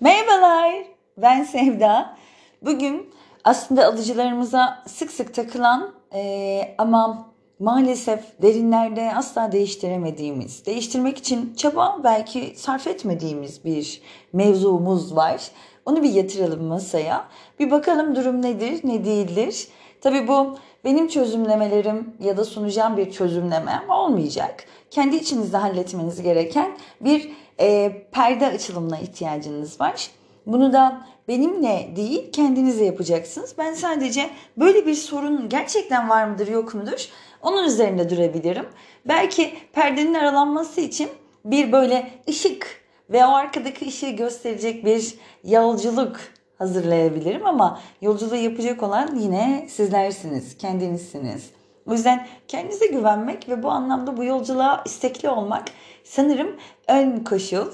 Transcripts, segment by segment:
Merhabalar, ben Sevda. Bugün aslında alıcılarımıza sık sık takılan e, ama maalesef derinlerde asla değiştiremediğimiz, değiştirmek için çaba belki sarf etmediğimiz bir mevzumuz var. Onu bir yatıralım masaya. Bir bakalım durum nedir, ne değildir. Tabii bu benim çözümlemelerim ya da sunacağım bir çözümlemem olmayacak. Kendi içinizde halletmeniz gereken bir e, perde açılımına ihtiyacınız var. Bunu da benimle değil kendinize yapacaksınız. Ben sadece böyle bir sorun gerçekten var mıdır yok mudur onun üzerinde durabilirim. Belki perdenin aralanması için bir böyle ışık ve o arkadaki ışığı gösterecek bir yolculuk hazırlayabilirim ama yolculuğu yapacak olan yine sizlersiniz, kendinizsiniz. O yüzden kendinize güvenmek ve bu anlamda bu yolculuğa istekli olmak sanırım ön koşul.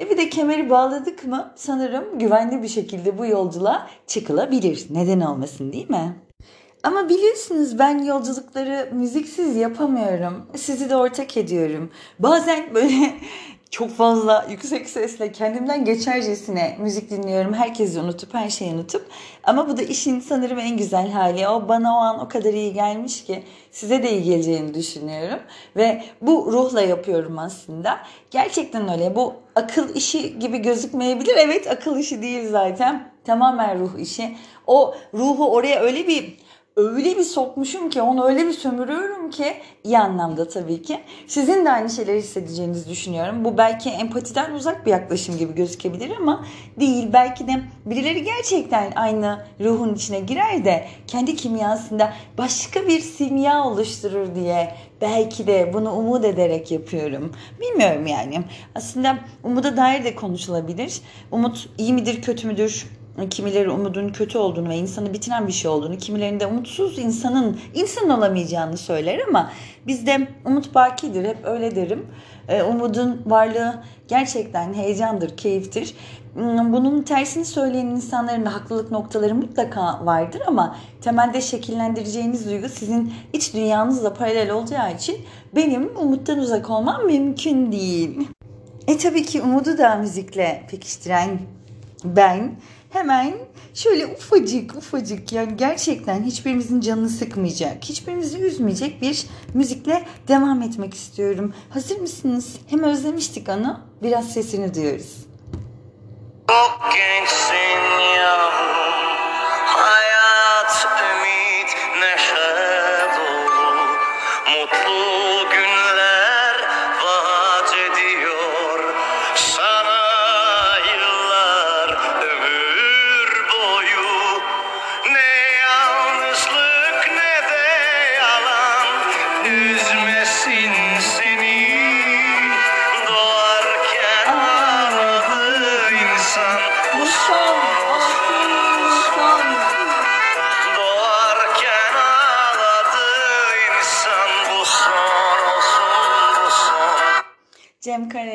E bir de kemeri bağladık mı sanırım güvenli bir şekilde bu yolculuğa çıkılabilir. Neden olmasın değil mi? Ama biliyorsunuz ben yolculukları müziksiz yapamıyorum. Sizi de ortak ediyorum. Bazen böyle çok fazla yüksek sesle kendimden geçercesine müzik dinliyorum. Herkesi unutup her şeyi unutup. Ama bu da işin sanırım en güzel hali. O bana o an o kadar iyi gelmiş ki size de iyi geleceğini düşünüyorum. Ve bu ruhla yapıyorum aslında. Gerçekten öyle. Bu akıl işi gibi gözükmeyebilir. Evet akıl işi değil zaten. Tamamen ruh işi. O ruhu oraya öyle bir öyle bir sokmuşum ki onu öyle bir sömürüyorum ki iyi anlamda tabii ki. Sizin de aynı şeyleri hissedeceğinizi düşünüyorum. Bu belki empatiden uzak bir yaklaşım gibi gözükebilir ama değil. Belki de birileri gerçekten aynı ruhun içine girer de kendi kimyasında başka bir simya oluşturur diye belki de bunu umut ederek yapıyorum. Bilmiyorum yani. Aslında umuda dair de konuşulabilir. Umut iyi midir, kötü müdür? Kimileri umudun kötü olduğunu ve insanı bitiren bir şey olduğunu, kimilerinde umutsuz insanın insan olamayacağını söyler ama bizde umut bakidir, hep öyle derim. E, umudun varlığı gerçekten heyecandır, keyiftir. Hmm, bunun tersini söyleyen insanların da haklılık noktaları mutlaka vardır ama temelde şekillendireceğiniz duygu sizin iç dünyanızla paralel olacağı için benim umuttan uzak olmam mümkün değil. E tabii ki umudu da müzikle pekiştiren ben hemen şöyle ufacık ufacık yani gerçekten hiçbirimizin canını sıkmayacak, hiçbirimizi üzmeyecek bir müzikle devam etmek istiyorum. Hazır mısınız? Hem özlemiştik onu, biraz sesini duyuyoruz. Çok gençsin yavrum,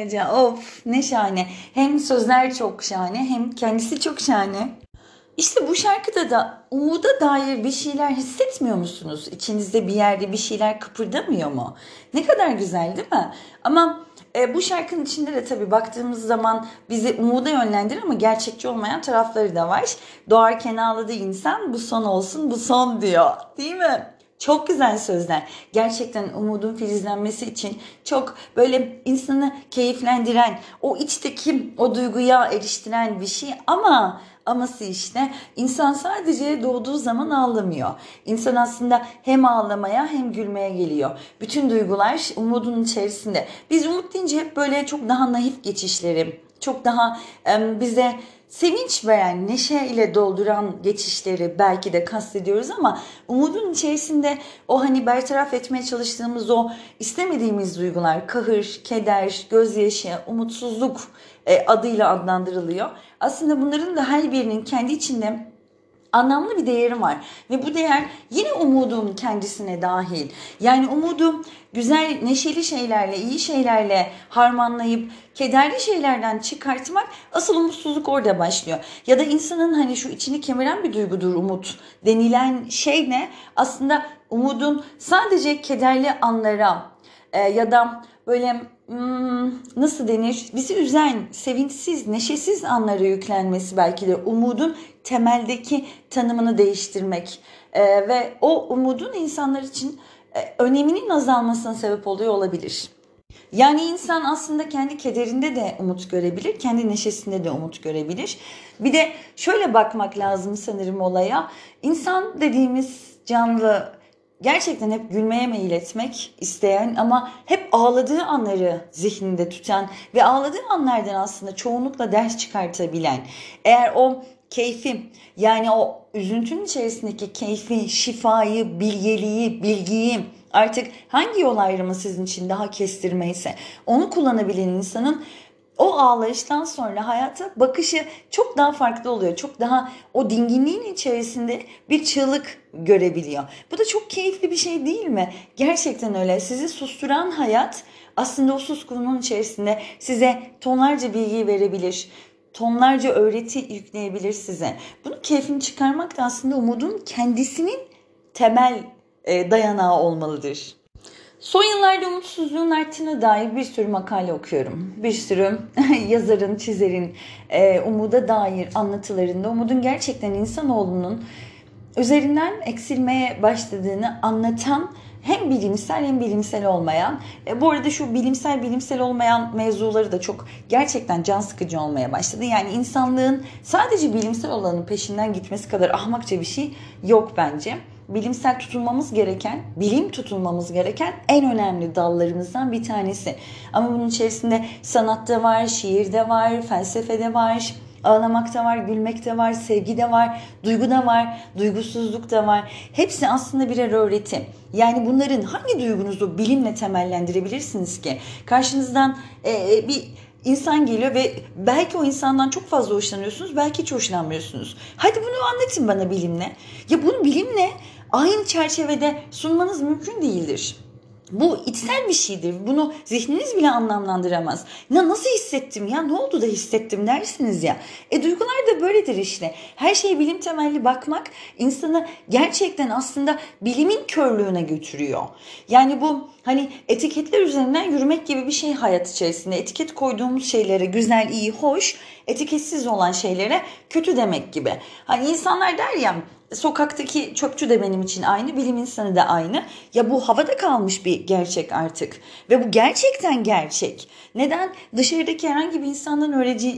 Karaca of ne şahane. Hem sözler çok şahane hem kendisi çok şahane. İşte bu şarkıda da umuda dair bir şeyler hissetmiyor musunuz? İçinizde bir yerde bir şeyler kıpırdamıyor mu? Ne kadar güzel değil mi? Ama e, bu şarkının içinde de tabii baktığımız zaman bizi umuda yönlendirir ama gerçekçi olmayan tarafları da var. Doğarken ağladı insan bu son olsun bu son diyor değil mi? Çok güzel sözler. Gerçekten umudun filizlenmesi için çok böyle insanı keyiflendiren, o içteki o duyguya eriştiren bir şey ama aması işte insan sadece doğduğu zaman ağlamıyor. İnsan aslında hem ağlamaya hem gülmeye geliyor. Bütün duygular umudun içerisinde. Biz umut deyince hep böyle çok daha naif geçişleri, çok daha bize sevinç veren, neşe ile dolduran geçişleri belki de kastediyoruz ama umudun içerisinde o hani bertaraf etmeye çalıştığımız o istemediğimiz duygular, kahır, keder, gözyaşı, umutsuzluk e, adıyla adlandırılıyor. Aslında bunların da her birinin kendi içinde anlamlı bir değeri var. Ve bu değer yine umudun kendisine dahil. Yani umudu güzel, neşeli şeylerle, iyi şeylerle harmanlayıp kederli şeylerden çıkartmak asıl umutsuzluk orada başlıyor. Ya da insanın hani şu içini kemiren bir duygudur umut denilen şey ne? Aslında umudun sadece kederli anlara e, ya da böyle nasıl denir bizi üzen, sevinçsiz, neşesiz anlara yüklenmesi belki de umudun temeldeki tanımını değiştirmek e, ve o umudun insanlar için e, öneminin azalmasına sebep oluyor olabilir. Yani insan aslında kendi kederinde de umut görebilir, kendi neşesinde de umut görebilir. Bir de şöyle bakmak lazım sanırım olaya. İnsan dediğimiz canlı gerçekten hep gülmeye meyil etmek isteyen ama hep ağladığı anları zihninde tutan ve ağladığı anlardan aslında çoğunlukla ders çıkartabilen. Eğer o keyfi yani o üzüntünün içerisindeki keyfi, şifayı, bilgeliği, bilgiyi artık hangi yol ayrımı sizin için daha kestirmeyse onu kullanabilen insanın o ağlayıştan sonra hayata bakışı çok daha farklı oluyor. Çok daha o dinginliğin içerisinde bir çığlık görebiliyor. Bu da çok keyifli bir şey değil mi? Gerçekten öyle. Sizi susturan hayat aslında o suskunluğun içerisinde size tonlarca bilgi verebilir. Tonlarca öğreti yükleyebilir size. Bunun keyfini çıkarmak da aslında umudun kendisinin temel e, dayanağı olmalıdır. Son yıllarda umutsuzluğun arttığına dair bir sürü makale okuyorum. Bir sürü yazarın, çizerin e, umuda dair anlatılarında umudun gerçekten insanoğlunun üzerinden eksilmeye başladığını anlatan hem bilimsel hem bilimsel olmayan. E, bu arada şu bilimsel bilimsel olmayan mevzuları da çok gerçekten can sıkıcı olmaya başladı. Yani insanlığın sadece bilimsel olanın peşinden gitmesi kadar ahmakça bir şey yok bence bilimsel tutulmamız gereken, bilim tutulmamız gereken en önemli dallarımızdan bir tanesi. Ama bunun içerisinde sanatta var, şiirde var, felsefede var, ağlamakta var, gülmekte var, sevgide var, duygu da var, duygusuzluk da var. Hepsi aslında birer öğreti. Yani bunların hangi duygunuzu bilimle temellendirebilirsiniz ki? Karşınızdan e, bir insan geliyor ve belki o insandan çok fazla hoşlanıyorsunuz, belki hiç hoşlanmıyorsunuz. Hadi bunu anlatın bana bilimle. Ya bunu bilimle aynı çerçevede sunmanız mümkün değildir. Bu içsel bir şeydir. Bunu zihniniz bile anlamlandıramaz. Ya nasıl hissettim ya ne oldu da hissettim dersiniz ya. E duygular da böyledir işte. Her şeye bilim temelli bakmak insanı gerçekten aslında bilimin körlüğüne götürüyor. Yani bu hani etiketler üzerinden yürümek gibi bir şey hayat içerisinde. Etiket koyduğumuz şeylere güzel, iyi, hoş, etiketsiz olan şeylere kötü demek gibi. Hani insanlar der ya sokaktaki çöpçü de benim için aynı, bilim insanı da aynı. Ya bu havada kalmış bir gerçek artık. Ve bu gerçekten gerçek. Neden? Dışarıdaki herhangi bir insandan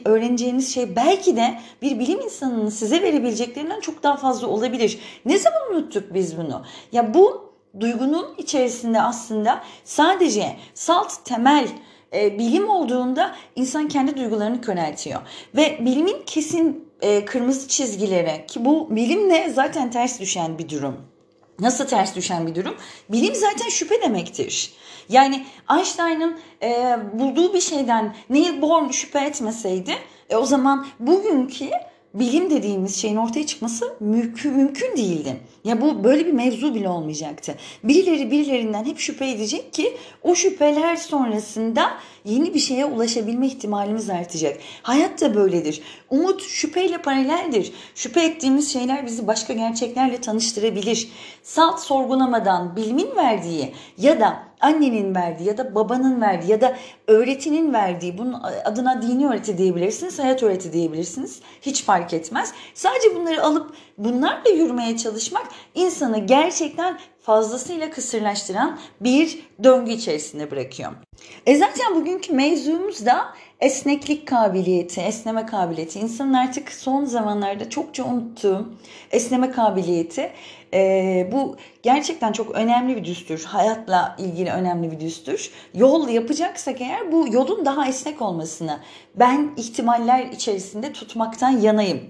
öğreneceğiniz şey belki de bir bilim insanının size verebileceklerinden çok daha fazla olabilir. Ne zaman unuttuk biz bunu? Ya bu duygunun içerisinde aslında sadece salt temel e, bilim olduğunda insan kendi duygularını köreltiyor. Ve bilimin kesin e, kırmızı çizgileri ki bu bilimle zaten ters düşen bir durum. Nasıl ters düşen bir durum? Bilim zaten şüphe demektir. Yani Einstein'ın e, bulduğu bir şeyden Neil Bohr şüphe etmeseydi e, o zaman bugünkü bilim dediğimiz şeyin ortaya çıkması mümkün, mümkün değildi. Ya bu böyle bir mevzu bile olmayacaktı. Birileri birilerinden hep şüphe edecek ki o şüpheler sonrasında yeni bir şeye ulaşabilme ihtimalimiz artacak. Hayat da böyledir. Umut şüpheyle paraleldir. Şüphe ettiğimiz şeyler bizi başka gerçeklerle tanıştırabilir. Salt sorgulamadan bilimin verdiği ya da annenin verdiği ya da babanın verdiği ya da öğretinin verdiği bunun adına dini öğreti diyebilirsiniz, hayat öğreti diyebilirsiniz. Hiç fark etmez. Sadece bunları alıp bunlarla yürümeye çalışmak insanı gerçekten fazlasıyla kısırlaştıran bir döngü içerisinde bırakıyor. E zaten bugünkü mevzumuz da esneklik kabiliyeti, esneme kabiliyeti. İnsanın artık son zamanlarda çokça unuttuğu esneme kabiliyeti. E, bu gerçekten çok önemli bir düstur. Hayatla ilgili önemli bir düstur. Yol yapacaksak eğer bu yolun daha esnek olmasını ben ihtimaller içerisinde tutmaktan yanayım.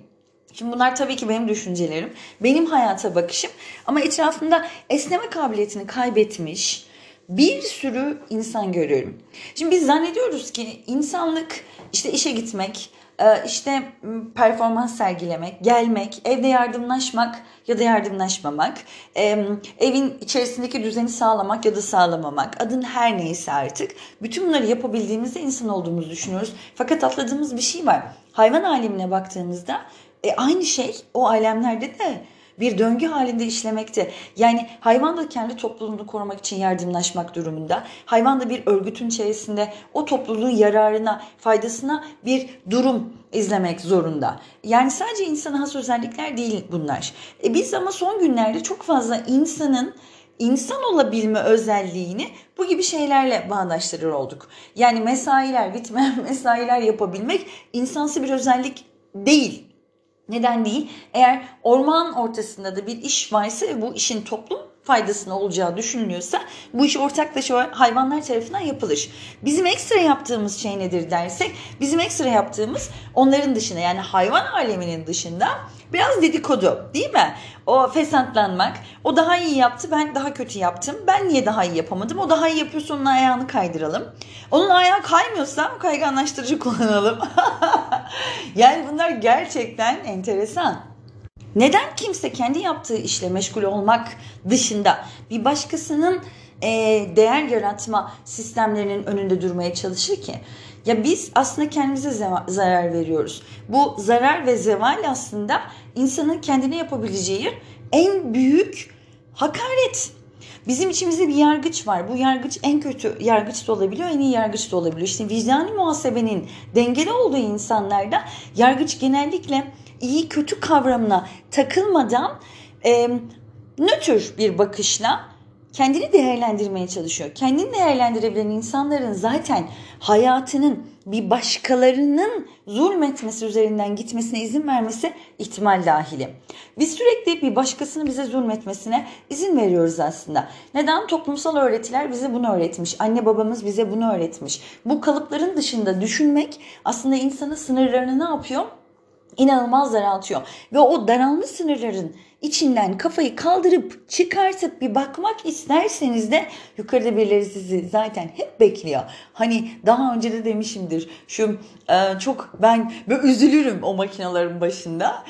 Şimdi bunlar tabii ki benim düşüncelerim, benim hayata bakışım ama etrafımda esneme kabiliyetini kaybetmiş bir sürü insan görüyorum. Şimdi biz zannediyoruz ki insanlık işte işe gitmek, e, işte performans sergilemek, gelmek, evde yardımlaşmak ya da yardımlaşmamak, evin içerisindeki düzeni sağlamak ya da sağlamamak, adın her neyse artık. Bütün bunları yapabildiğimizde insan olduğumuzu düşünüyoruz. Fakat atladığımız bir şey var. Hayvan alemine baktığımızda e, aynı şey o alemlerde de bir döngü halinde işlemekte. Yani hayvan da kendi topluluğunu korumak için yardımlaşmak durumunda. Hayvan da bir örgütün içerisinde o topluluğun yararına, faydasına bir durum izlemek zorunda. Yani sadece insana has özellikler değil bunlar. E biz ama son günlerde çok fazla insanın insan olabilme özelliğini bu gibi şeylerle bağdaştırır olduk. Yani mesailer, bitmeyen mesailer yapabilmek insansı bir özellik değil. Neden değil? Eğer orman ortasında da bir iş varsa ve bu işin toplum faydasına olacağı düşünülüyorsa bu iş ortaklaşa hayvanlar tarafından yapılır. Bizim ekstra yaptığımız şey nedir dersek bizim ekstra yaptığımız onların dışında yani hayvan aleminin dışında biraz dedikodu değil mi? O fesatlanmak, o daha iyi yaptı ben daha kötü yaptım. Ben niye daha iyi yapamadım? O daha iyi yapıyorsa onun ayağını kaydıralım. Onun ayağı kaymıyorsa kayganlaştırıcı kullanalım. yani bunlar gerçekten enteresan. Neden kimse kendi yaptığı işle meşgul olmak dışında bir başkasının e, değer yaratma sistemlerinin önünde durmaya çalışır ki? Ya biz aslında kendimize zarar veriyoruz. Bu zarar ve zeval aslında insanın kendine yapabileceği en büyük hakaret. Bizim içimizde bir yargıç var. Bu yargıç en kötü yargıç da olabiliyor, en iyi yargıç da olabiliyor. İşte vicdani muhasebenin dengeli olduğu insanlarda yargıç genellikle iyi kötü kavramına takılmadan e, nötr bir bakışla kendini değerlendirmeye çalışıyor. Kendini değerlendirebilen insanların zaten hayatının bir başkalarının zulmetmesi üzerinden gitmesine izin vermesi ihtimal dahili. Biz sürekli bir başkasının bize zulmetmesine izin veriyoruz aslında. Neden? Toplumsal öğretiler bize bunu öğretmiş. Anne babamız bize bunu öğretmiş. Bu kalıpların dışında düşünmek aslında insanın sınırlarını ne yapıyor? İnanılmaz daraltıyor. Ve o daralmış sınırların içinden kafayı kaldırıp çıkartıp bir bakmak isterseniz de yukarıda birileri sizi zaten hep bekliyor. Hani daha önce de demişimdir şu e, çok ben böyle üzülürüm o makinelerin başında.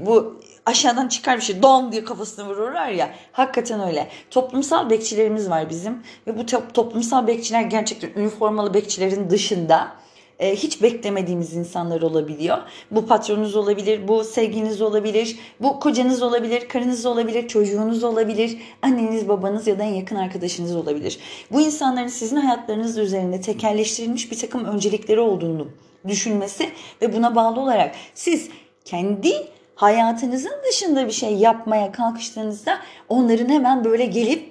Bu aşağıdan çıkar bir şey don diye kafasını vururlar ya. Hakikaten öyle. Toplumsal bekçilerimiz var bizim ve bu toplumsal bekçiler gerçekten üniformalı bekçilerin dışında e, hiç beklemediğimiz insanlar olabiliyor. Bu patronunuz olabilir, bu sevginiz olabilir, bu kocanız olabilir, karınız olabilir, çocuğunuz olabilir, anneniz, babanız ya da en yakın arkadaşınız olabilir. Bu insanların sizin hayatlarınız üzerinde tekerleştirilmiş bir takım öncelikleri olduğunu düşünmesi ve buna bağlı olarak siz kendi hayatınızın dışında bir şey yapmaya kalkıştığınızda onların hemen böyle gelip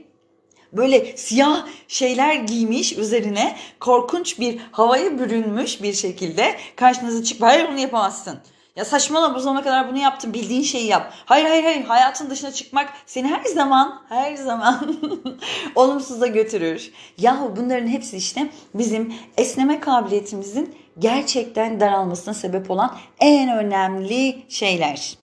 böyle siyah şeyler giymiş üzerine korkunç bir havaya bürünmüş bir şekilde karşınıza çık. Hayır bunu yapamazsın. Ya saçmalama bu zamana kadar bunu yaptın bildiğin şeyi yap. Hayır hayır hayır hayatın dışına çıkmak seni her zaman her zaman olumsuza götürür. Yahu bunların hepsi işte bizim esneme kabiliyetimizin gerçekten daralmasına sebep olan en önemli şeyler.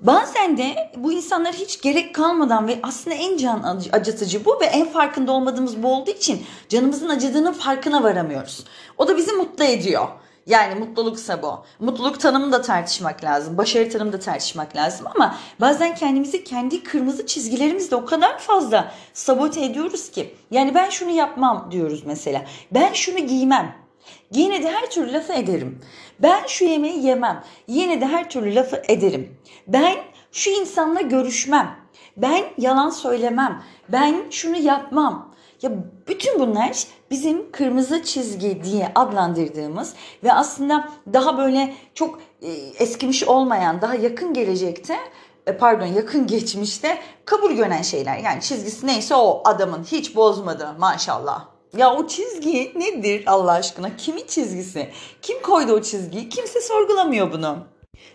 Bazen de bu insanlar hiç gerek kalmadan ve aslında en can acıtıcı bu ve en farkında olmadığımız bu olduğu için canımızın acıdığının farkına varamıyoruz. O da bizi mutlu ediyor. Yani mutluluksa bu. Mutluluk tanımını da tartışmak lazım. Başarı tanımını da tartışmak lazım ama bazen kendimizi kendi kırmızı çizgilerimizle o kadar fazla sabote ediyoruz ki. Yani ben şunu yapmam diyoruz mesela. Ben şunu giymem. Yine de her türlü lafı ederim. Ben şu yemeği yemem. Yine de her türlü lafı ederim. Ben şu insanla görüşmem. Ben yalan söylemem. Ben şunu yapmam. Ya bütün bunlar bizim kırmızı çizgi diye adlandırdığımız ve aslında daha böyle çok e, eskimiş olmayan, daha yakın gelecekte e, pardon yakın geçmişte kabul gören şeyler. Yani çizgisi neyse o adamın hiç bozmadı maşallah. Ya o çizgi nedir Allah aşkına? Kimin çizgisi? Kim koydu o çizgiyi? Kimse sorgulamıyor bunu.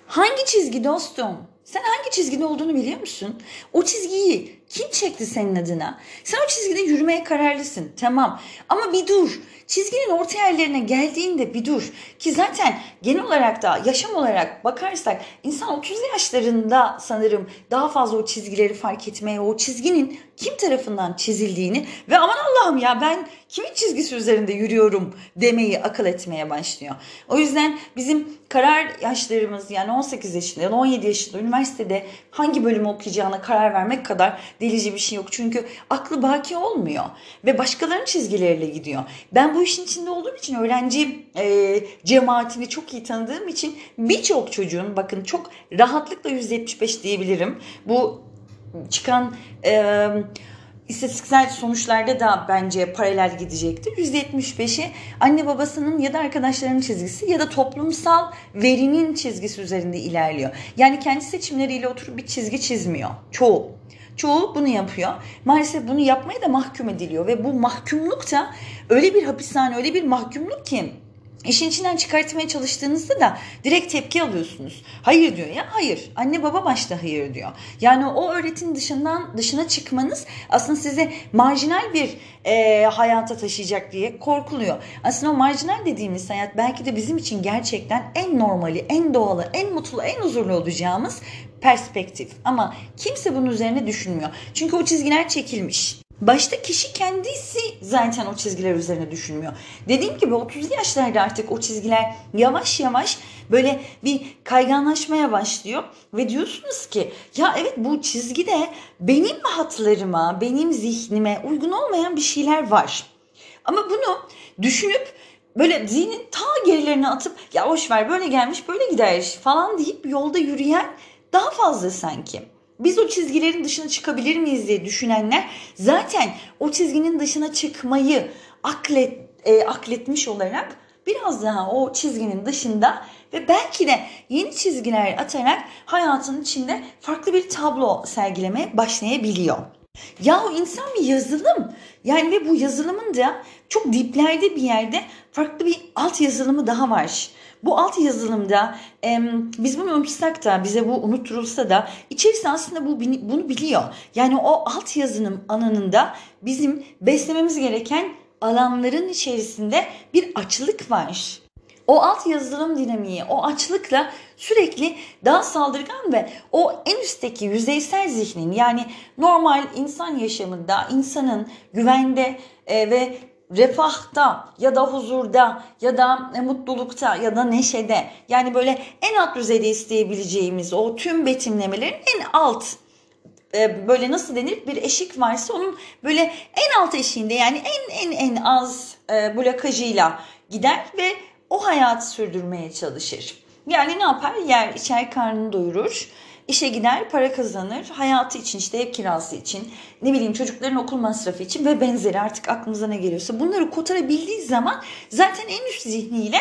Hangi çizgi dostum? Sen hangi çizgide olduğunu biliyor musun? O çizgiyi kim çekti senin adına? Sen o çizgide yürümeye kararlısın. Tamam. Ama bir dur. Çizginin orta yerlerine geldiğinde bir dur. Ki zaten genel olarak da yaşam olarak bakarsak insan 30 yaşlarında sanırım daha fazla o çizgileri fark etmeye, o çizginin kim tarafından çizildiğini ve aman Allah'ım ya ben kimin çizgisi üzerinde yürüyorum demeyi akıl etmeye başlıyor. O yüzden bizim karar yaşlarımız yani 18 yaşında, 17 yaşında, üniversitede hangi bölümü okuyacağına karar vermek kadar delici bir şey yok. Çünkü aklı baki olmuyor ve başkalarının çizgileriyle gidiyor. Ben bu işin içinde olduğum için öğrenci e, cemaatini çok iyi tanıdığım için birçok çocuğun bakın çok rahatlıkla %75 diyebilirim. Bu çıkan e, istatistiksel sonuçlarda da bence paralel gidecektir. %75'i anne babasının ya da arkadaşlarının çizgisi ya da toplumsal verinin çizgisi üzerinde ilerliyor. Yani kendi seçimleriyle oturup bir çizgi çizmiyor. Çoğu. Çoğu bunu yapıyor. Maalesef bunu yapmaya da mahkum ediliyor ve bu mahkumluk da öyle bir hapishane, öyle bir mahkumluk ki İşin içinden çıkartmaya çalıştığınızda da direkt tepki alıyorsunuz. Hayır diyor ya hayır. Anne baba başta hayır diyor. Yani o öğretim dışından dışına çıkmanız aslında size marjinal bir e, hayata taşıyacak diye korkuluyor. Aslında o marjinal dediğimiz hayat belki de bizim için gerçekten en normali, en doğalı, en mutlu, en huzurlu olacağımız perspektif. Ama kimse bunun üzerine düşünmüyor. Çünkü o çizgiler çekilmiş. Başta kişi kendisi zaten o çizgiler üzerine düşünmüyor. Dediğim gibi 30 yaşlarda artık o çizgiler yavaş yavaş böyle bir kayganlaşmaya başlıyor. Ve diyorsunuz ki ya evet bu çizgide benim hatlarıma, benim zihnime uygun olmayan bir şeyler var. Ama bunu düşünüp böyle zihnin ta gerilerine atıp ya boş ver böyle gelmiş böyle gider falan deyip yolda yürüyen daha fazla sanki biz o çizgilerin dışına çıkabilir miyiz diye düşünenler zaten o çizginin dışına çıkmayı aklet, e, akletmiş olarak biraz daha o çizginin dışında ve belki de yeni çizgiler atarak hayatın içinde farklı bir tablo sergilemeye başlayabiliyor. Ya o insan bir yazılım. Yani ve bu yazılımın da çok diplerde bir yerde farklı bir alt yazılımı daha var. Bu alt yazılımda e, biz bunu unutsak da bize bu unutturulsa da içerisi aslında bu bunu biliyor. Yani o alt yazılım alanında bizim beslememiz gereken alanların içerisinde bir açlık var. O alt yazılım dinamiği, o açlıkla sürekli daha saldırgan ve o en üstteki yüzeysel zihnin yani normal insan yaşamında insanın güvende e, ve refahta ya da huzurda ya da mutlulukta ya da neşede yani böyle en alt düzeyde isteyebileceğimiz o tüm betimlemelerin en alt e, böyle nasıl denir bir eşik varsa onun böyle en alt eşiğinde yani en en en az e, blokajıyla gider ve o hayatı sürdürmeye çalışır. Yani ne yapar? Yer, içer, karnını doyurur İşe gider, para kazanır. Hayatı için işte ev kirası için, ne bileyim çocukların okul masrafı için ve benzeri artık aklınıza ne geliyorsa bunları kotarabildiği zaman zaten en üst zihniyle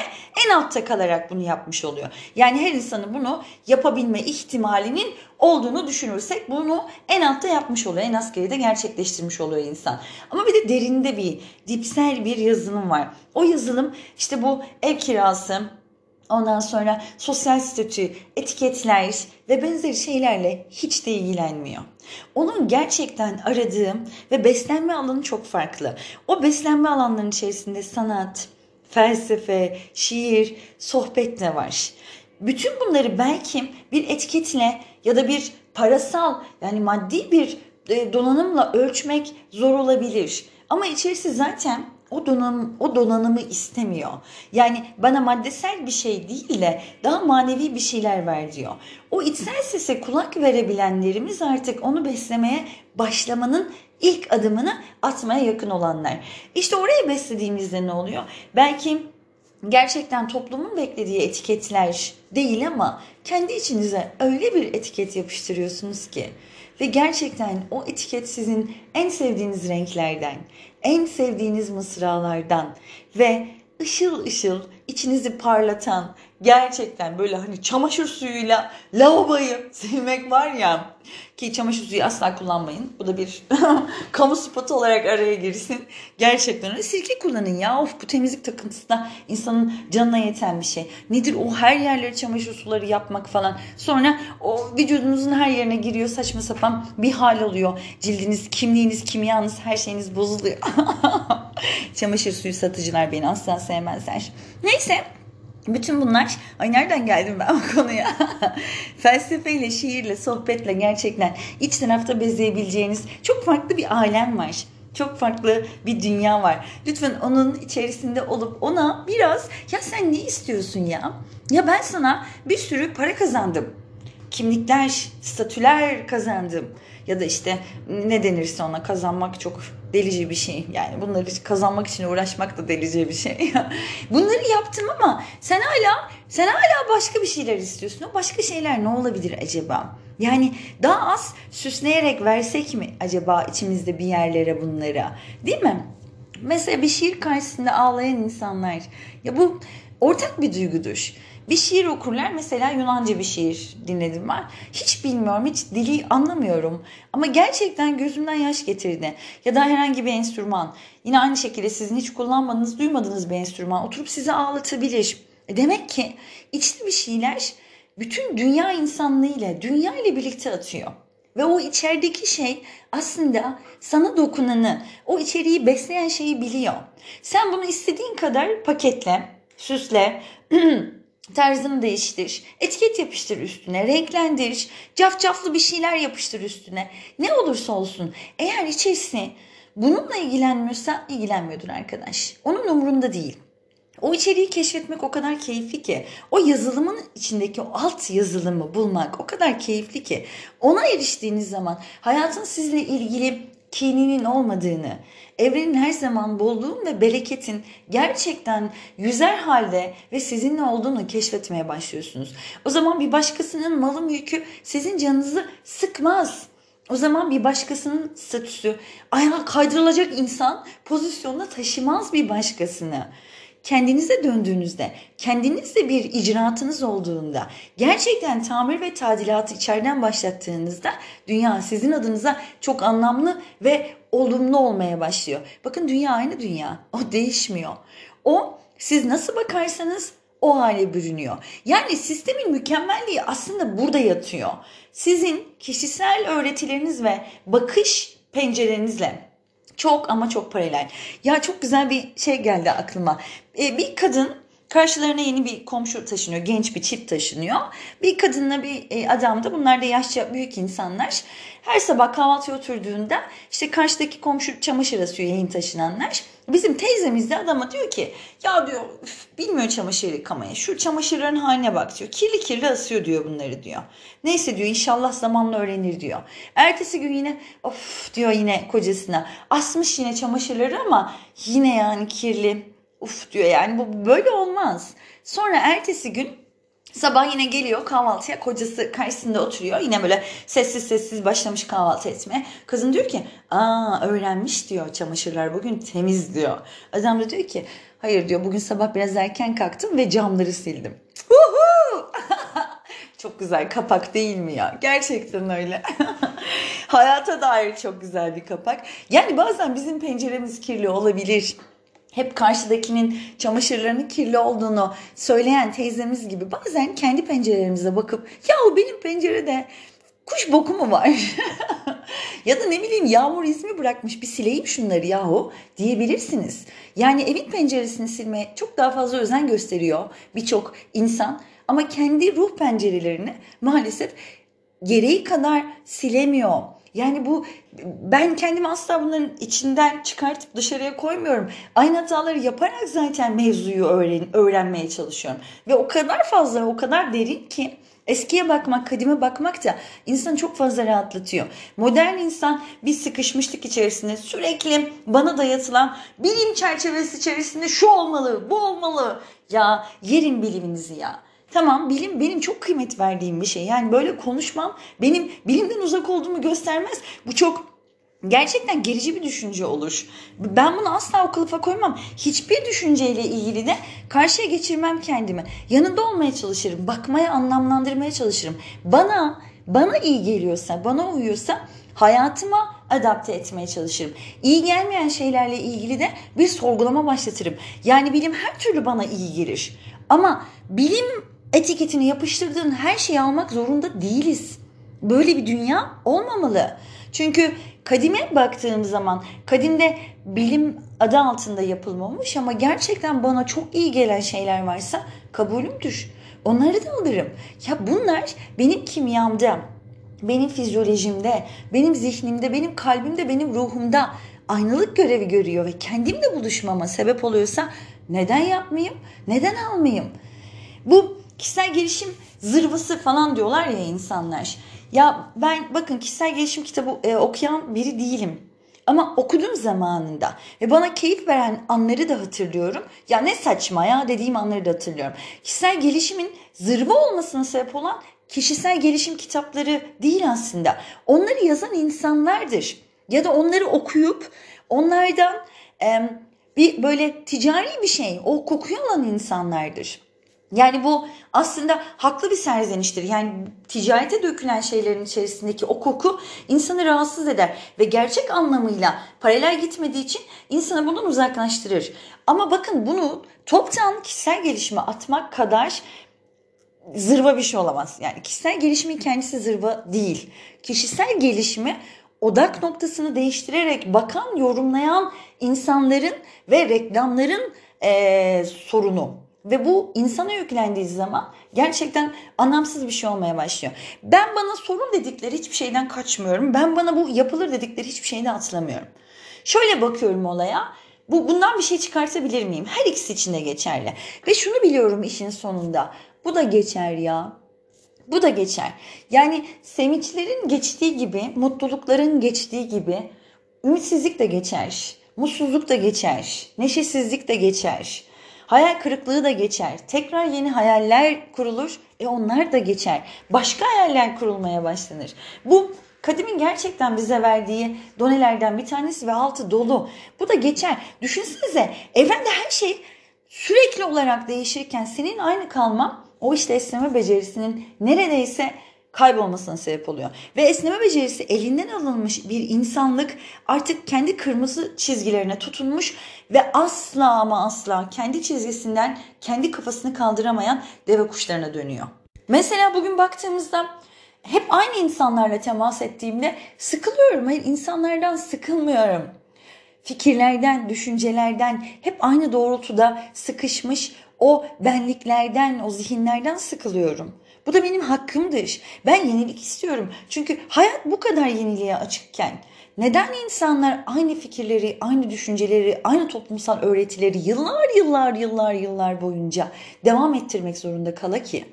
en altta kalarak bunu yapmış oluyor. Yani her insanın bunu yapabilme ihtimalinin olduğunu düşünürsek bunu en altta yapmış oluyor. En asgari de gerçekleştirmiş oluyor insan. Ama bir de derinde bir dipsel bir yazılım var. O yazılım işte bu ev kirası, Ondan sonra sosyal statü, etiketler ve benzeri şeylerle hiç de ilgilenmiyor. Onun gerçekten aradığım ve beslenme alanı çok farklı. O beslenme alanlarının içerisinde sanat, felsefe, şiir, sohbet de var. Bütün bunları belki bir etiketle ya da bir parasal yani maddi bir e, donanımla ölçmek zor olabilir. Ama içerisi zaten o donanım o donanımı istemiyor. Yani bana maddesel bir şey değil de daha manevi bir şeyler ver diyor. O içsel sese kulak verebilenlerimiz artık onu beslemeye başlamanın ilk adımını atmaya yakın olanlar. İşte oraya beslediğimizde ne oluyor? Belki gerçekten toplumun beklediği etiketler değil ama kendi içinize öyle bir etiket yapıştırıyorsunuz ki ve gerçekten o etiket sizin en sevdiğiniz renklerden, en sevdiğiniz mısralardan ve ışıl ışıl içinizi parlatan gerçekten böyle hani çamaşır suyuyla lavaboyu silmek var ya ki çamaşır suyu asla kullanmayın. Bu da bir kamu spotu olarak araya girsin. Gerçekten öyle. Sirke kullanın ya. Of bu temizlik takıntısı da insanın canına yeten bir şey. Nedir o her yerleri çamaşır suları yapmak falan. Sonra o vücudunuzun her yerine giriyor saçma sapan bir hal oluyor. Cildiniz, kimliğiniz, kimyanız her şeyiniz bozuluyor. çamaşır suyu satıcılar beni asla sevmezler. Neyse bütün bunlar, ay nereden geldim ben bu konuya? Felsefeyle, şiirle, sohbetle gerçekten iç tarafta bezleyebileceğiniz çok farklı bir alem var. Çok farklı bir dünya var. Lütfen onun içerisinde olup ona biraz ya sen ne istiyorsun ya? Ya ben sana bir sürü para kazandım kimlikler, statüler kazandım. Ya da işte ne denirse ona kazanmak çok delice bir şey. Yani bunları kazanmak için uğraşmak da delice bir şey. bunları yaptım ama sen hala sen hala başka bir şeyler istiyorsun. O başka şeyler ne olabilir acaba? Yani daha az süsleyerek versek mi acaba içimizde bir yerlere bunlara? Değil mi? Mesela bir şiir karşısında ağlayan insanlar. Ya bu ortak bir duygudur. Bir şiir okurlar mesela Yunanca bir şiir dinledim ben. Hiç bilmiyorum, hiç dili anlamıyorum. Ama gerçekten gözümden yaş getirdi. Ya da herhangi bir enstrüman. Yine aynı şekilde sizin hiç kullanmadığınız, duymadığınız bir enstrüman oturup sizi ağlatabilir. E demek ki içli bir şeyler bütün dünya insanlığıyla, dünya ile birlikte atıyor. Ve o içerideki şey aslında sana dokunanı, o içeriği besleyen şeyi biliyor. Sen bunu istediğin kadar paketle, süsle, tarzını değiştir, etiket yapıştır üstüne, renklendir, cafcaflı bir şeyler yapıştır üstüne. Ne olursa olsun eğer içerisi bununla ilgilenmiyorsa ilgilenmiyordur arkadaş. Onun umurunda değil. O içeriği keşfetmek o kadar keyifli ki. O yazılımın içindeki o alt yazılımı bulmak o kadar keyifli ki. Ona eriştiğiniz zaman hayatın sizle ilgili kininin olmadığını, evrenin her zaman bolluğun ve bereketin gerçekten yüzer halde ve sizinle olduğunu keşfetmeye başlıyorsunuz. O zaman bir başkasının malı mülkü sizin canınızı sıkmaz. O zaman bir başkasının statüsü ayağa kaydırılacak insan pozisyonuna taşımaz bir başkasını kendinize döndüğünüzde, kendinizde bir icraatınız olduğunda, gerçekten tamir ve tadilatı içeriden başlattığınızda dünya sizin adınıza çok anlamlı ve olumlu olmaya başlıyor. Bakın dünya aynı dünya. O değişmiyor. O siz nasıl bakarsanız o hale bürünüyor. Yani sistemin mükemmelliği aslında burada yatıyor. Sizin kişisel öğretileriniz ve bakış pencerenizle çok ama çok paralel. Ya çok güzel bir şey geldi aklıma. Ee, bir kadın karşılarına yeni bir komşu taşınıyor. Genç bir çift taşınıyor. Bir kadınla bir e, adam da bunlar da yaşça büyük insanlar. Her sabah kahvaltıya oturduğunda işte karşıdaki komşu çamaşır asıyor yeni taşınanlar. Bizim teyzemiz de adama diyor ki ya diyor bilmiyor çamaşır yıkamaya. Şu çamaşırların haline bak diyor. Kirli kirli asıyor diyor bunları diyor. Neyse diyor inşallah zamanla öğrenir diyor. Ertesi gün yine of diyor yine kocasına. Asmış yine çamaşırları ama yine yani kirli. Uf diyor yani bu böyle olmaz. Sonra ertesi gün Sabah yine geliyor kahvaltıya kocası karşısında oturuyor. Yine böyle sessiz sessiz başlamış kahvaltı etmeye. Kızın diyor ki aa öğrenmiş diyor çamaşırlar bugün temiz diyor. Adam da diyor ki hayır diyor bugün sabah biraz erken kalktım ve camları sildim. çok güzel kapak değil mi ya? Gerçekten öyle. Hayata dair çok güzel bir kapak. Yani bazen bizim penceremiz kirli olabilir hep karşıdakinin çamaşırlarının kirli olduğunu söyleyen teyzemiz gibi bazen kendi pencerelerimize bakıp ya o benim pencerede kuş boku mu var? ya da ne bileyim yağmur izmi bırakmış bir sileyim şunları yahu diyebilirsiniz. Yani evin penceresini silmeye çok daha fazla özen gösteriyor birçok insan ama kendi ruh pencerelerini maalesef gereği kadar silemiyor. Yani bu ben kendimi asla bunların içinden çıkartıp dışarıya koymuyorum. Aynı hataları yaparak zaten mevzuyu öğren öğrenmeye çalışıyorum. Ve o kadar fazla, o kadar derin ki Eskiye bakmak, kadime bakmak da insanı çok fazla rahatlatıyor. Modern insan bir sıkışmışlık içerisinde sürekli bana dayatılan bilim çerçevesi içerisinde şu olmalı, bu olmalı. Ya yerin biliminizi ya. Tamam bilim benim çok kıymet verdiğim bir şey. Yani böyle konuşmam benim bilimden uzak olduğumu göstermez. Bu çok gerçekten gerici bir düşünce olur. Ben bunu asla o kılıfa koymam. Hiçbir düşünceyle ilgili de karşıya geçirmem kendimi. Yanında olmaya çalışırım. Bakmaya, anlamlandırmaya çalışırım. Bana bana iyi geliyorsa, bana uyuyorsa hayatıma adapte etmeye çalışırım. İyi gelmeyen şeylerle ilgili de bir sorgulama başlatırım. Yani bilim her türlü bana iyi gelir. Ama bilim etiketini yapıştırdığın her şeyi almak zorunda değiliz. Böyle bir dünya olmamalı. Çünkü kadime baktığım zaman kadimde bilim adı altında yapılmamış ama gerçekten bana çok iyi gelen şeyler varsa kabulümdür. Onları da alırım. Ya bunlar benim kimyamda, benim fizyolojimde, benim zihnimde, benim kalbimde, benim ruhumda aynalık görevi görüyor ve kendimle buluşmama sebep oluyorsa neden yapmayayım? Neden almayayım? Bu kişisel gelişim zırvası falan diyorlar ya insanlar. Ya ben bakın kişisel gelişim kitabı e, okuyan biri değilim. Ama okudum zamanında ve bana keyif veren anları da hatırlıyorum. Ya ne saçma ya dediğim anları da hatırlıyorum. Kişisel gelişimin zırva olmasına sebep olan kişisel gelişim kitapları değil aslında. Onları yazan insanlardır. Ya da onları okuyup onlardan e, bir böyle ticari bir şey, o kokuyu alan insanlardır. Yani bu aslında haklı bir serzeniştir. Yani ticarete dökülen şeylerin içerisindeki o koku insanı rahatsız eder ve gerçek anlamıyla paralel gitmediği için insanı bundan uzaklaştırır. Ama bakın bunu toptan kişisel gelişime atmak kadar zırva bir şey olamaz. Yani kişisel gelişimin kendisi zırva değil. Kişisel gelişimi odak noktasını değiştirerek bakan, yorumlayan insanların ve reklamların e, sorunu. Ve bu insana yüklendiği zaman gerçekten anlamsız bir şey olmaya başlıyor. Ben bana sorun dedikleri hiçbir şeyden kaçmıyorum. Ben bana bu yapılır dedikleri hiçbir şeyden atlamıyorum. Şöyle bakıyorum olaya. Bu bundan bir şey çıkartabilir miyim? Her ikisi için de geçerli. Ve şunu biliyorum işin sonunda. Bu da geçer ya. Bu da geçer. Yani sevinçlerin geçtiği gibi, mutlulukların geçtiği gibi ümitsizlik de geçer. Mutsuzluk da geçer. Neşesizlik de geçer. Hayal kırıklığı da geçer. Tekrar yeni hayaller kurulur. E onlar da geçer. Başka hayaller kurulmaya başlanır. Bu Kadim'in gerçekten bize verdiği donelerden bir tanesi ve altı dolu. Bu da geçer. Düşünsenize evrende her şey sürekli olarak değişirken senin aynı kalman o işte esneme becerisinin neredeyse kaybolmasına sebep oluyor. Ve esneme becerisi elinden alınmış bir insanlık artık kendi kırmızı çizgilerine tutunmuş ve asla ama asla kendi çizgisinden kendi kafasını kaldıramayan deve kuşlarına dönüyor. Mesela bugün baktığımızda hep aynı insanlarla temas ettiğimde sıkılıyorum. Hayır insanlardan sıkılmıyorum. Fikirlerden, düşüncelerden hep aynı doğrultuda sıkışmış o benliklerden, o zihinlerden sıkılıyorum. Bu da benim hakkımdır. Ben yenilik istiyorum. Çünkü hayat bu kadar yeniliğe açıkken neden insanlar aynı fikirleri, aynı düşünceleri, aynı toplumsal öğretileri yıllar yıllar yıllar yıllar boyunca devam ettirmek zorunda kala ki?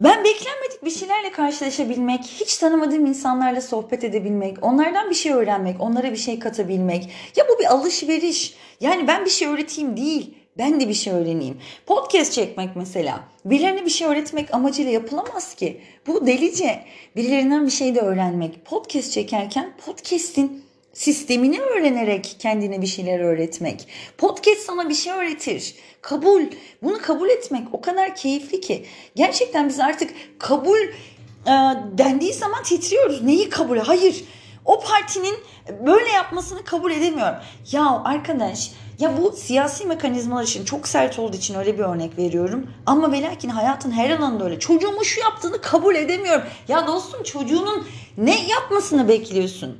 Ben beklenmedik bir şeylerle karşılaşabilmek, hiç tanımadığım insanlarla sohbet edebilmek, onlardan bir şey öğrenmek, onlara bir şey katabilmek. Ya bu bir alışveriş. Yani ben bir şey öğreteyim değil. Ben de bir şey öğreneyim. Podcast çekmek mesela. Birilerine bir şey öğretmek amacıyla yapılamaz ki. Bu delice. Birilerinden bir şey de öğrenmek. Podcast çekerken podcast'in sistemini öğrenerek kendine bir şeyler öğretmek. Podcast sana bir şey öğretir. Kabul. Bunu kabul etmek o kadar keyifli ki. Gerçekten biz artık kabul e, dendiği zaman titriyoruz. Neyi kabul? Hayır. O partinin böyle yapmasını kabul edemiyorum. Ya arkadaş ya bu siyasi mekanizmalar için çok sert olduğu için öyle bir örnek veriyorum. Ama ve lakin hayatın her alanında öyle. Çocuğumun şu yaptığını kabul edemiyorum. Ya dostum çocuğunun ne yapmasını bekliyorsun?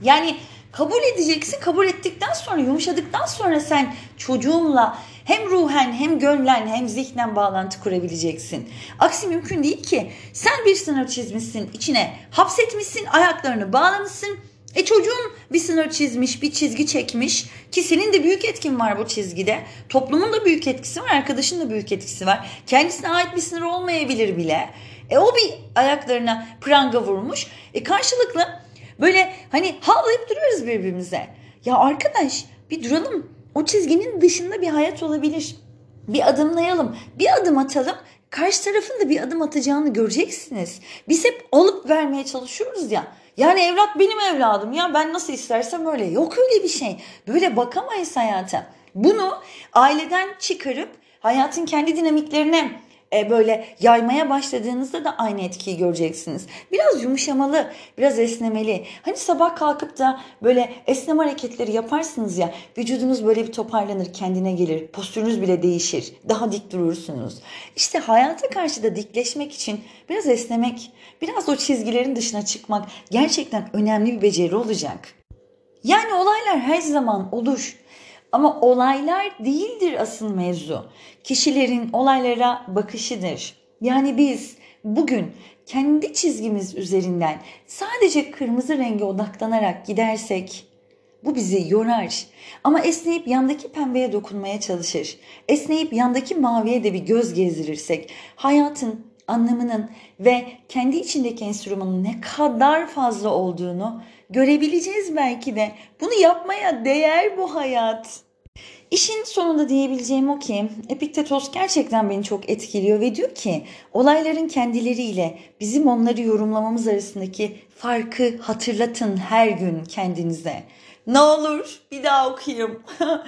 Yani kabul edeceksin. Kabul ettikten sonra, yumuşadıktan sonra sen çocuğunla hem ruhen hem gönlen hem zihnen bağlantı kurabileceksin. Aksi mümkün değil ki. Sen bir sınır çizmişsin, içine hapsetmişsin, ayaklarını bağlamışsın e çocuğun bir sınır çizmiş, bir çizgi çekmiş ki senin de büyük etkin var bu çizgide. Toplumun da büyük etkisi var, arkadaşın da büyük etkisi var. Kendisine ait bir sınır olmayabilir bile. E o bir ayaklarına pranga vurmuş. E karşılıklı böyle hani havlayıp duruyoruz birbirimize. Ya arkadaş bir duralım. O çizginin dışında bir hayat olabilir. Bir adımlayalım, bir adım atalım. Karşı tarafın da bir adım atacağını göreceksiniz. Biz hep alıp vermeye çalışıyoruz ya. Yani evlat benim evladım ya ben nasıl istersem öyle. Yok öyle bir şey. Böyle bakamayız hayata. Bunu aileden çıkarıp hayatın kendi dinamiklerine e, böyle yaymaya başladığınızda da aynı etkiyi göreceksiniz. Biraz yumuşamalı, biraz esnemeli. Hani sabah kalkıp da böyle esneme hareketleri yaparsınız ya vücudunuz böyle bir toparlanır, kendine gelir. Postürünüz bile değişir. Daha dik durursunuz. İşte hayata karşı da dikleşmek için biraz esnemek, biraz o çizgilerin dışına çıkmak gerçekten önemli bir beceri olacak. Yani olaylar her zaman olur. Ama olaylar değildir asıl mevzu. Kişilerin olaylara bakışıdır. Yani biz bugün kendi çizgimiz üzerinden sadece kırmızı renge odaklanarak gidersek Bu bizi yorar. Ama esneyip yandaki pembeye dokunmaya çalışır. Esneyip yandaki maviye de bir göz gezdirirsek hayatın anlamının ve kendi içindeki enstrümanın ne kadar fazla olduğunu görebileceğiz belki de. Bunu yapmaya değer bu hayat. İşin sonunda diyebileceğim o ki Epiktetos gerçekten beni çok etkiliyor ve diyor ki olayların kendileriyle bizim onları yorumlamamız arasındaki farkı hatırlatın her gün kendinize. Ne olur bir daha okuyayım.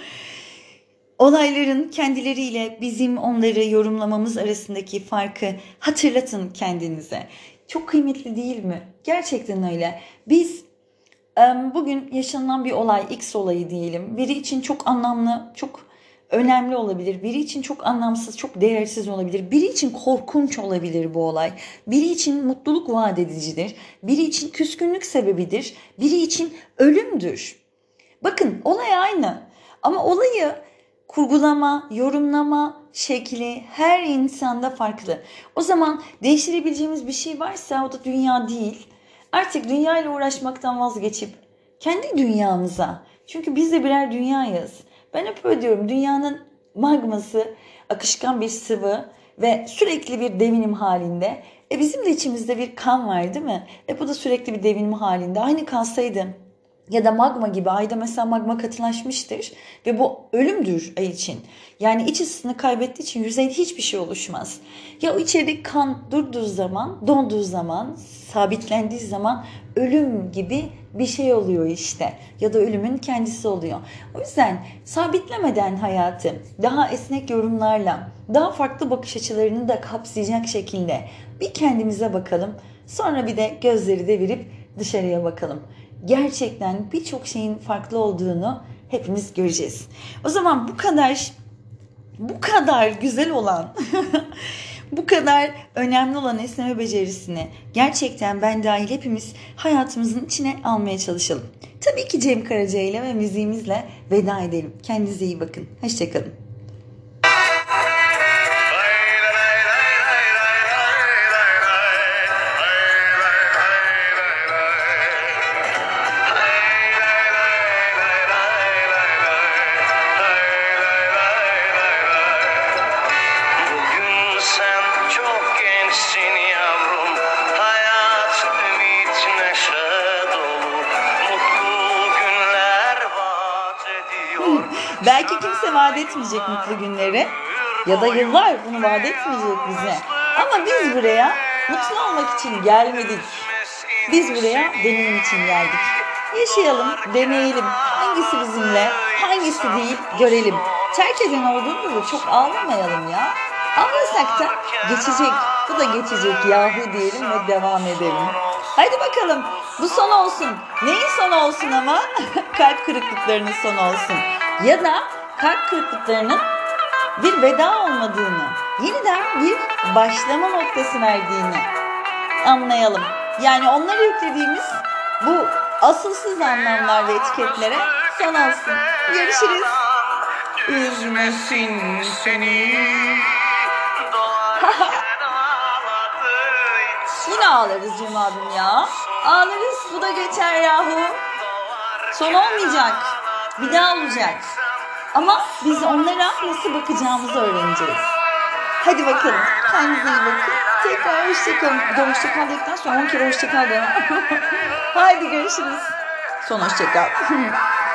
Olayların kendileriyle bizim onları yorumlamamız arasındaki farkı hatırlatın kendinize. Çok kıymetli değil mi? Gerçekten öyle. Biz bugün yaşanılan bir olay, X olayı diyelim. Biri için çok anlamlı, çok önemli olabilir. Biri için çok anlamsız, çok değersiz olabilir. Biri için korkunç olabilir bu olay. Biri için mutluluk vaat edicidir. Biri için küskünlük sebebidir. Biri için ölümdür. Bakın olay aynı. Ama olayı kurgulama, yorumlama şekli her insanda farklı. O zaman değiştirebileceğimiz bir şey varsa o da dünya değil. Artık dünya ile uğraşmaktan vazgeçip kendi dünyamıza. Çünkü biz de birer dünyayız. Ben hep öyle diyorum. Dünyanın magması akışkan bir sıvı ve sürekli bir devinim halinde. E bizim de içimizde bir kan var değil mi? E bu da sürekli bir devinim halinde. Aynı kalsaydı ya da magma gibi ayda mesela magma katılaşmıştır ve bu ölümdür ay için. Yani iç ısısını kaybettiği için yüzeyde hiçbir şey oluşmaz. Ya o içerideki kan durduğu zaman, donduğu zaman, sabitlendiği zaman ölüm gibi bir şey oluyor işte. Ya da ölümün kendisi oluyor. O yüzden sabitlemeden hayatı daha esnek yorumlarla, daha farklı bakış açılarını da kapsayacak şekilde bir kendimize bakalım. Sonra bir de gözleri devirip dışarıya bakalım gerçekten birçok şeyin farklı olduğunu hepimiz göreceğiz. O zaman bu kadar bu kadar güzel olan bu kadar önemli olan esneme becerisini gerçekten ben dahil hepimiz hayatımızın içine almaya çalışalım. Tabii ki Cem Karaca ile ve müziğimizle veda edelim. Kendinize iyi bakın. Hoşçakalın. Vaat etmeyecek mutlu günleri ya da yıllar bunu vaat etmeyecek bize. Ama biz buraya mutlu olmak için gelmedik. Biz buraya deneyim için geldik. Yaşayalım, deneyelim. Hangisi bizimle, hangisi değil görelim. Terk eden olduğunda çok ağlamayalım ya. Ağlasak da geçecek. Bu da geçecek yahu diyelim ve devam edelim. Haydi bakalım bu son olsun. Neyin son olsun ama? Kalp kırıklıklarının son olsun ya da kalp kırıklıklarının bir veda olmadığını, yeniden bir başlama noktası verdiğini anlayalım. Yani onları yüklediğimiz bu asılsız anlamlar ve etiketlere son alsın. Görüşürüz. Üzmesin seni. Yine ağlarız Cem abim ya. Ağlarız bu da geçer yahu. Son olmayacak. Bir daha olacak. Ama biz onlara nasıl bakacağımızı öğreneceğiz. Hadi bakalım. Kendinize iyi bakın. Tekrar hoşçakalın. Bir de hoşçakal dedikten sonra 10 kere hoşçakal demem. Haydi görüşürüz. Son hoşçakal.